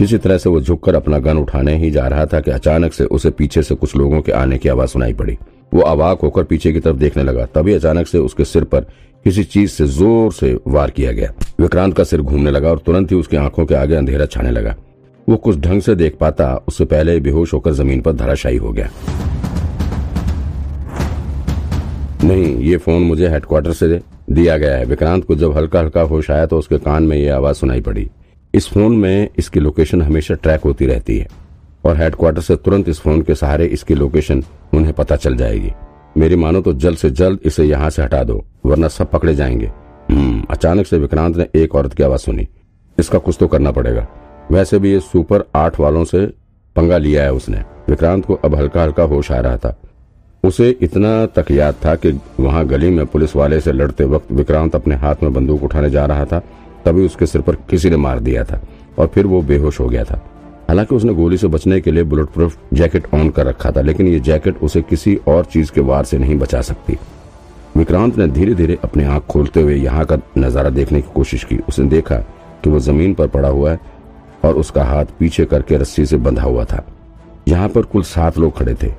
किसी तरह से वो झुककर अपना गन उठाने ही जा रहा था कि अचानक से उसे पीछे से कुछ लोगों के आने की आवाज़ सुनाई पड़ी। वो अवाक होकर पीछे की तरफ़ देखने लगा। तभी अचानक से उसके सिर पर किसी चीज़ से ज़ोर से वार किया गया। विक्रांत का सिर घूमने लगा और तुरंत ही उसकी आँखों के आगे अंधेरा छाने लगा। वो कुछ ढंग से देख पाता, उससे पहले बेहोश होकर ज़मीन पर धराशायी हो गया। नहीं, ये फ़ोन मुझे हेडक्वार्टर से दिया गया है। विक्रांत को जब हल्का हल्का होश आया तो उसके कान में ये आवाज़ सुनाई पड़ी। इस फ़ोन में इसकी लोकेशन हमेशा ट्रैक होती रहती है और हेडक्वार्टर से तुरंत इस फ़ोन के सहारे इसकी लोकेशन उन्हें पता चल जाएगी। मेरी मानो तो जल्द से जल्द इसे यहाँ से हटा दो, वरना सब पकड़े जाएँगे। हम्म अचानक से विक्रांत ने एक औरत की आवाज़ सुनी। इसका कुछ तो करना पड़ेगा। वैसे भी ये सुपर आठ वालों से पंगा लिया है उसने। विक्रांत को अब हल्का हल्का होश आ रहा था। उसे इतना तक याद था कि वहाँ गली में पुलिस वाले से लड़ते वक्त विक्रांत अपने हाथ में बंदूक उठाने जा रहा था। तभी उसके सिर पर किसी ने मार दिया था और फिर वो बेहोश हो गया था। हालाँकि उसने गोली से बचने के लिए बुलेट प्रूफ जैकेट ऑन कर रखा था, लेकिन ये जैकेट उसे किसी और चीज़ के वार से नहीं बचा सकती। विक्रांत ने धीरे धीरे अपनी आँख खोलते हुए यहाँ का नज़ारा देखने की कोशिश की। उसने देखा कि वो ज़मीन पर पड़ा हुआ है और उसका हाथ पीछे करके रस्सी से बंधा हुआ था। यहाँ पर कुल सात लोग खड़े थे,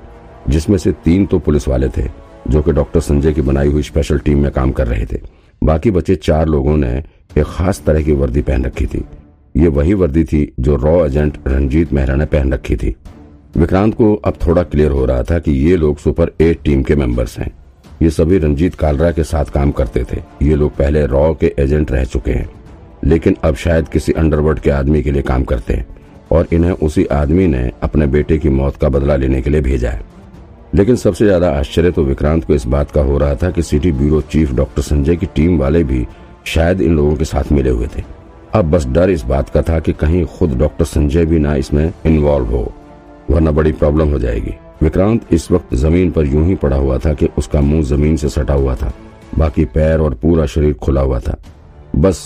जिसमें से तीन तो पुलिस वाले थे, जो कि डॉक्टर संजय की बनाई हुई स्पेशल टीम में काम कर रहे थे। बाकी बचे चार लोगों ने एक खास तरह की वर्दी पहन रखी थी। ये वही वर्दी थी जो रॉ एजेंट रंजीत मेहरा ने पहन रखी थी। विक्रांत को अब थोड़ा क्लियर हो रहा था कि ये लोग सुपर एट टीम के मेंबर्स हैं। ये सभी रंजीत कालरा के साथ काम करते थे। ये लोग पहले रॉ के एजेंट रह चुके हैं। लेकिन अब शायद किसी अंडरवर्ल्ड के आदमी के लिए काम करते हैं और इन्हें उसी आदमी ने अपने बेटे की मौत का बदला लेने के लिए भेजा है। लेकिन सबसे ज़्यादा आश्चर्य तो विक्रांत को इस बात का हो रहा था कि city bureau chief doctor Sanjay की टीम वाले भी शायद इन लोगों के साथ मिले हुए थे। अब बस डर इस बात का था कि कहीं खुद डॉक्टर संजय भी ना इसमें इन्वॉल्व हो, वरना बड़ी प्रॉब्लम हो जाएगी। विक्रांत इस वक्त ज़मीन पर यूँ ही पड़ा हुआ था कि उसका मुँह ज़मीन से सटा हुआ था, बाकी पैर और पूरा शरीर खुला हुआ था। बस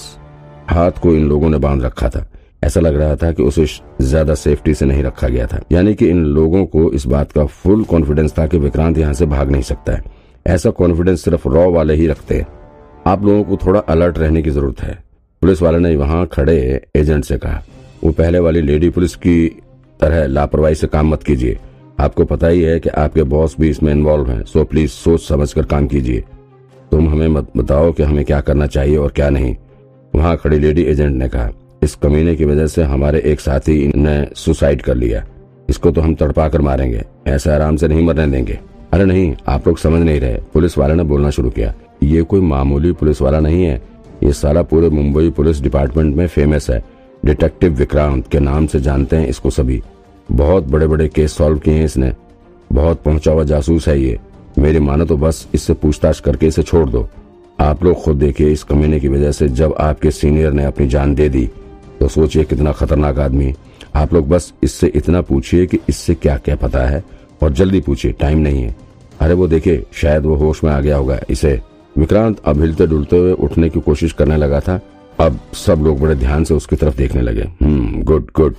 हाथ को इन लोगों ने बाँध रखा था। ऐसा लग रहा था कि उसे ज़्यादा सेफ्टी से नहीं रखा गया था। यानी कि इन लोगों को इस बात का फुल कॉन्फिडेंस था कि विक्रांत यहाँ से भाग नहीं सकता है। ऐसा कॉन्फिडेंस सिर्फ़ रॉ वाले ही रखते हैं। आप लोगों को थोड़ा अलर्ट रहने की ज़रूरत है। पुलिस वाले ने वहाँ खड़े एजेंट से कहा, वो पहले वाली लेडी पुलिस की तरह लापरवाही से काम मत कीजिए। आपको पता ही है कि आपके बॉस भी इसमें इन्वॉल्व हैं सो प्लीज़ सोच समझ कर काम कीजिए। तुम हमें मत बताओ कि हमें क्या करना चाहिए और क्या नहीं। वहाँ खड़ी लेडी एजेंट ने कहा, इस कमीने की वजह से हमारे एक साथी ने सुसाइड कर लिया। इसको तो हम तड़पा कर मारेंगे, ऐसे आराम से नहीं मरने देंगे। अरे नहीं, आप लोग समझ नहीं रहे। पुलिस वाले ने बोलना शुरू किया। ये कोई मामूली पुलिस वाला नहीं है। ये सारा पूरे मुंबई पुलिस डिपार्टमेंट में फ़ेमस है। डिटेक्टिव विक्रांत के नाम से जानते हैं इसको सभी। बहुत बड़े बड़े केस सॉल्व किए हैं इसने। बहुत पहुँचा हुआ जासूस है ये। मेरी मानो तो बस इससे पूछताछ करके इसे छोड़ दो। आप लोग खुद देखिए इस कमीने की वजह से जब आपके सीनियर ने अपनी जान दे दी तो सोचिए कितना खतरनाक आदमी। आप लोग बस इससे इतना पूछिए कि इससे क्या क्या पता है। और जल्दी पूछिए टाइम नहीं है। अरे वो देखिए, शायद वो होश में आ गया होगा। इसे विक्रांत अब हिलते डुलते हुए उठने की कोशिश करने लगा था। अब सब लोग बड़े ध्यान से उसकी तरफ़ देखने लगे। Hmm good good.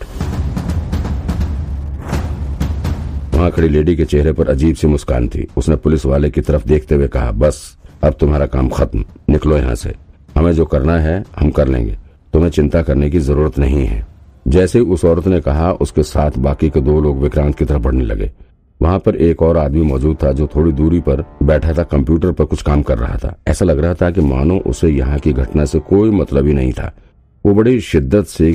वहाँ खड़ी लेडी के चेहरे पर अजीब सी मुस्कान थी। उसने पुलिस वाले की तरफ़ देखते हुए कहा, बस, अब तुम्हारा काम खत्म। निकलो यहाँ से। हमें जो करना है, हम कर लेंगे। तुम्हें चिंता करने की ज़रूरत नहीं है। जैसे ही उस औरत ने कहा, उसके साथ बाकी के दो लोग विक्रांत की तरफ़ बढ़ने लगे। वहाँ पर एक और आदमी मौजूद था जो थोड़ी दूरी पर बैठा था, कंप्यूटर पर कुछ काम कर रहा था। ऐसा लग रहा था कि मानो उसे यहाँ की घटना से कोई मतलब ही नहीं था। वो बड़ी शिद्दत से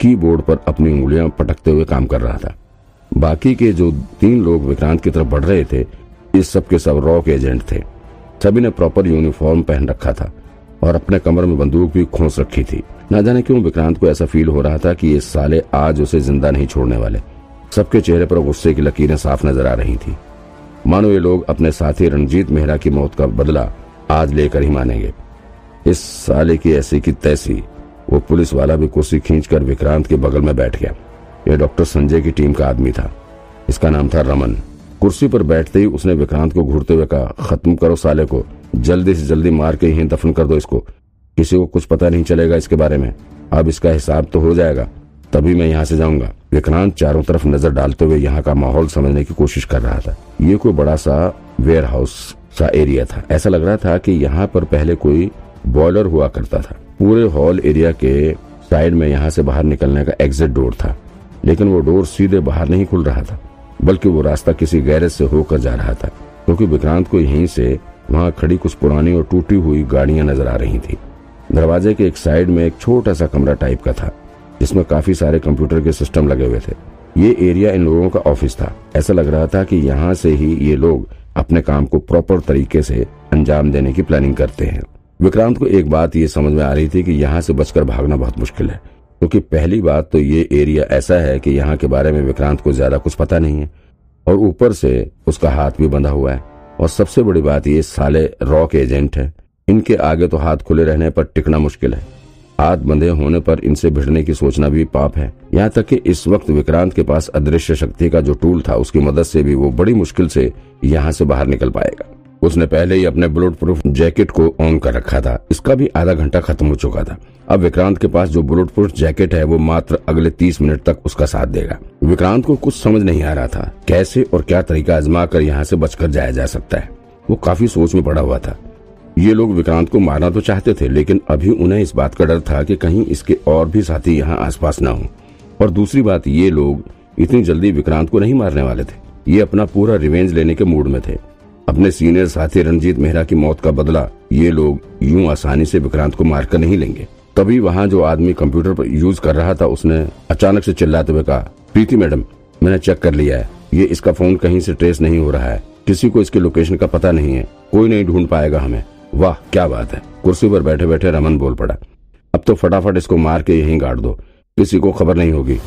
कीबोर्ड पर अपनी उंगलियाँ पटकते हुए काम कर रहा था। बाकी के जो तीन लोग विक्रांत की तरफ़ बढ़ रहे थे इस सब के सब रॉक एजेंट थे। सभी ने प्रॉपर यूनिफॉर्म पहन रखा था और अपने कमर में बंदूक भी खोस रखी थी। ना जाने क्यों विक्रांत को ऐसा फील हो रहा था कि ये साले आज उसे ज़िंदा नहीं छोड़ने वाले। सबके चेहरे पर गुस्से की लकीरें साफ़ नज़र आ रही थी। मानो ये लोग अपने साथी रणजीत मेहरा की मौत का बदला आज लेकर ही मानेंगे। इस साले की ऐसी की तैसी, वो पुलिस वाला भी कुर्सी खींचकर विक्रांत के बगल में बैठ गया। ये डॉक्टर संजय की टीम का आदमी था। इसका नाम था रमन। कुर्सी पर बैठते ही उसने विक्रांत को घूरते हुए कहा, खत्म करो साले को। जल्दी से जल्दी मार के ही दफन कर दो इसको। किसी को कुछ पता नहीं चलेगा इसके बारे में। अब इसका हिसाब तो हो जाएगा। तभी मैं यहाँ से जाऊँगा। विक्रांत चारों तरफ़ नज़र डालते हुए यहाँ का माहौल समझने की कोशिश कर रहा था। ये कोई बड़ा सा वेयर हाउस सा एरिया था। ऐसा लग रहा था कि यहाँ पर पहले कोई बॉयलर हुआ करता था। पूरे हॉल एरिया के साइड में यहाँ से बाहर निकलने का एग्जिट डोर था। लेकिन वो डोर सीधे बाहर नहीं खुल रहा था, बल्कि वो रास्ता किसी गैरेज से होकर जा रहा था, क्योंकि विक्रांत को यहीं से वहाँ खड़ी कुछ पुरानी और टूटी हुई गाड़ियाँ नज़र आ रही थी। दरवाजे के एक साइड में एक छोटा सा कमरा टाइप का था। जिसमें काफ़ी सारे कंप्यूटर के सिस्टम लगे हुए थे। ये एरिया इन लोगों का ऑफ़िस था। ऐसा लग रहा था कि यहाँ से ही ये लोग अपने काम को प्रॉपर तरीके से अंजाम देने की प्लानिंग करते हैं। विक्रांत को एक बात ये समझ में आ रही थी कि यहाँ से बचकर भागना बहुत मुश्किल है, क्योंकि तो पहली बात तो ये एरिया ऐसा है कि यहाँ के बारे में विक्रांत को ज़्यादा कुछ पता नहीं है, और ऊपर से उसका हाथ भी बंधा हुआ है। और सबसे बड़ी बात ये साले रॉक एजेंट है। इनके आगे तो हाथ खुले रहने पर टिकना मुश्किल है। बंधे होने पर इनसे भिड़ने की सोचना भी पाप है। यहाँ तक कि इस वक्त विक्रांत के पास अदृश्य शक्ति का जो टूल था, उसकी मदद से भी वो बड़ी मुश्किल से यहाँ से बाहर निकल पाएगा। उसने पहले ही अपने बुलेट प्रूफ जैकेट को ऑन कर रखा था। इसका भी आधा घंटा खत्म हो चुका था। अब विक्रांत के पास जो बुलेट प्रूफ जैकेट है, वो मात्र अगले तीस मिनट तक उसका साथ देगा। विक्रांत को कुछ समझ नहीं आ रहा था, कैसे और क्या तरीका आजमा कर यहाँ से बचकर जाया जा सकता है। वो काफ़ी सोच में पड़ा हुआ था। ये लोग विक्रांत को मारना तो चाहते थे, लेकिन अभी उन्हें इस बात का डर था कि कहीं इसके और भी साथी यहाँ आसपास न हो। और दूसरी बात, ये लोग इतनी जल्दी विक्रांत को नहीं मारने वाले थे। ये अपना पूरा रिवेंज लेने के मूड में थे। अपने सीनियर साथी रंजीत मेहरा की मौत का बदला ये लोग यूँ आसानी से विक्रांत को मारकर नहीं लेंगे। तभी वहाँ जो आदमी कंप्यूटर पर यूज़ कर रहा था, उसने अचानक से चिल्लाते हुए कहा, प्रीति मैडम, मैंने चेक कर लिया है। ये इसका फ़ोन कहीं से ट्रेस नहीं हो रहा है। किसी को इसके लोकेशन का पता नहीं है। कोई नहीं ढूंढ पाएगा हमें। वाह, क्या बात है। कुर्सी पर बैठे बैठे रमन बोल पड़ा। अब तो फटाफट इसको मार के यहीं गाड़ दो। किसी को खबर नहीं होगी।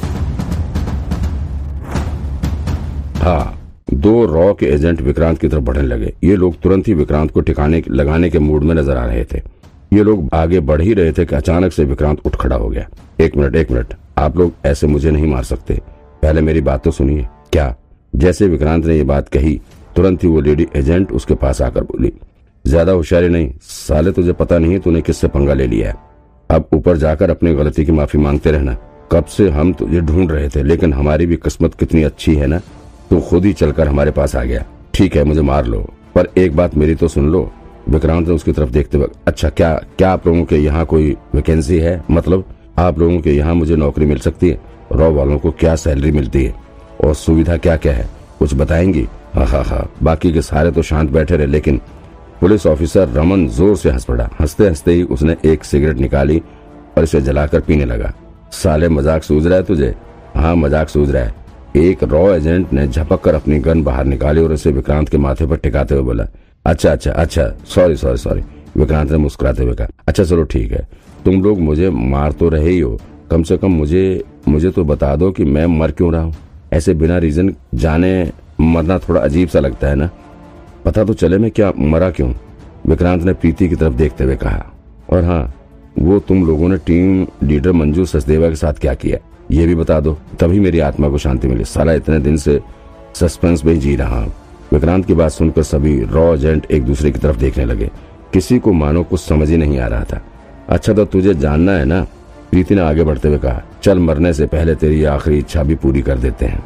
हाँ दो रॉ के एजेंट विक्रांत की तरफ़ बढ़ने लगे। ये लोग तुरंत ही विक्रांत को ठिकाने, लगाने के मूड में नज़र आ रहे थे। ये लोग आगे बढ़ ही रहे थे कि अचानक से विक्रांत उठ खड़ा हो गया। एक मिनट एक मिनट। आप लोग ऐसे मुझे नहीं मार सकते। पहले मेरी बात तो सुनिए। क्या? जैसे विक्रांत ने ये बात कही, तुरंत ही वो लेडी एजेंट उसके पास आकर बोली ज़्यादा होशियारी नहीं, साले तुझे पता नहीं तूने किससे पंगा ले लिया है। अब ऊपर जाकर अपनी गलती की माफ़ी मांगते रहना। कब से हम तुझे ढूंढ रहे थे, लेकिन हमारी भी किस्मत कितनी अच्छी है ना? तू खुद ही चलकर हमारे पास आ गया। ठीक है, मुझे मार लो, पर एक बात मेरी तो सुन लो। विक्रांत ने उसकी तरफ़ देखते वक्त अच्छा क्या क्या आप लोगों के यहाँ कोई वैकेंसी है? मतलब आप लोगों के यहाँ मुझे नौकरी मिल सकती है? रॉ वालों को क्या सैलरी मिलती है? और सुविधा क्या क्या है? कुछ बताएँगी? हाँ हाँ हाँ बाकी के सारे तो शांत बैठे रहे, लेकिन पुलिस ऑफिसर रमन ज़ोर से हंस पड़ा। हँसते हँसते ही उसने एक सिगरेट निकाली और इसे जलाकर पीने लगा। साले, मज़ाक सूझ रहा है तुझे? हाँ मज़ाक सूझ रहा है। एक रॉ एजेंट ने झपक कर अपनी गन बाहर निकाली और उसे विक्रांत के माथे पर टिकाते हुए बोला अच्छा अच्छा अच्छा सॉरी सॉरी सॉरी विक्रांत ने मुस्कुराते हुए कहा अच्छा चलो ठीक है। तुम लोग मुझे मार तो रहे ही हो। कम से कम मुझे मुझे तो बता दो कि मैं मर क्यों रहा हूँ? ऐसे बिना रीजन जाने मरना थोड़ा अजीब सा लगता है ना? पता तो चले मैं क्या मरा क्यों? विक्रांत ने प्रीति की तरफ़ देखते हुए कहा, और हाँ वो तुम लोगों ने टीम लीडर मंजू सचदेवा के साथ क्या किया? ये भी बता दो, तभी मेरी आत्मा को शांति मिली। साला इतने दिन से सस्पेंस में जी रहा हूँ। विक्रांत की बात सुनकर सभी रॉ एजेंट एक दूसरे की तरफ़ देखने लगे। किसी को मानो कुछ समझ ही नहीं आ रहा था। अच्छा तो तुझे जानना है ना? प्रीति ने आगे बढ़ते हुए कहा, चल मरने से पहले तेरी आखिरी इच्छा भी पूरी कर देते हैं।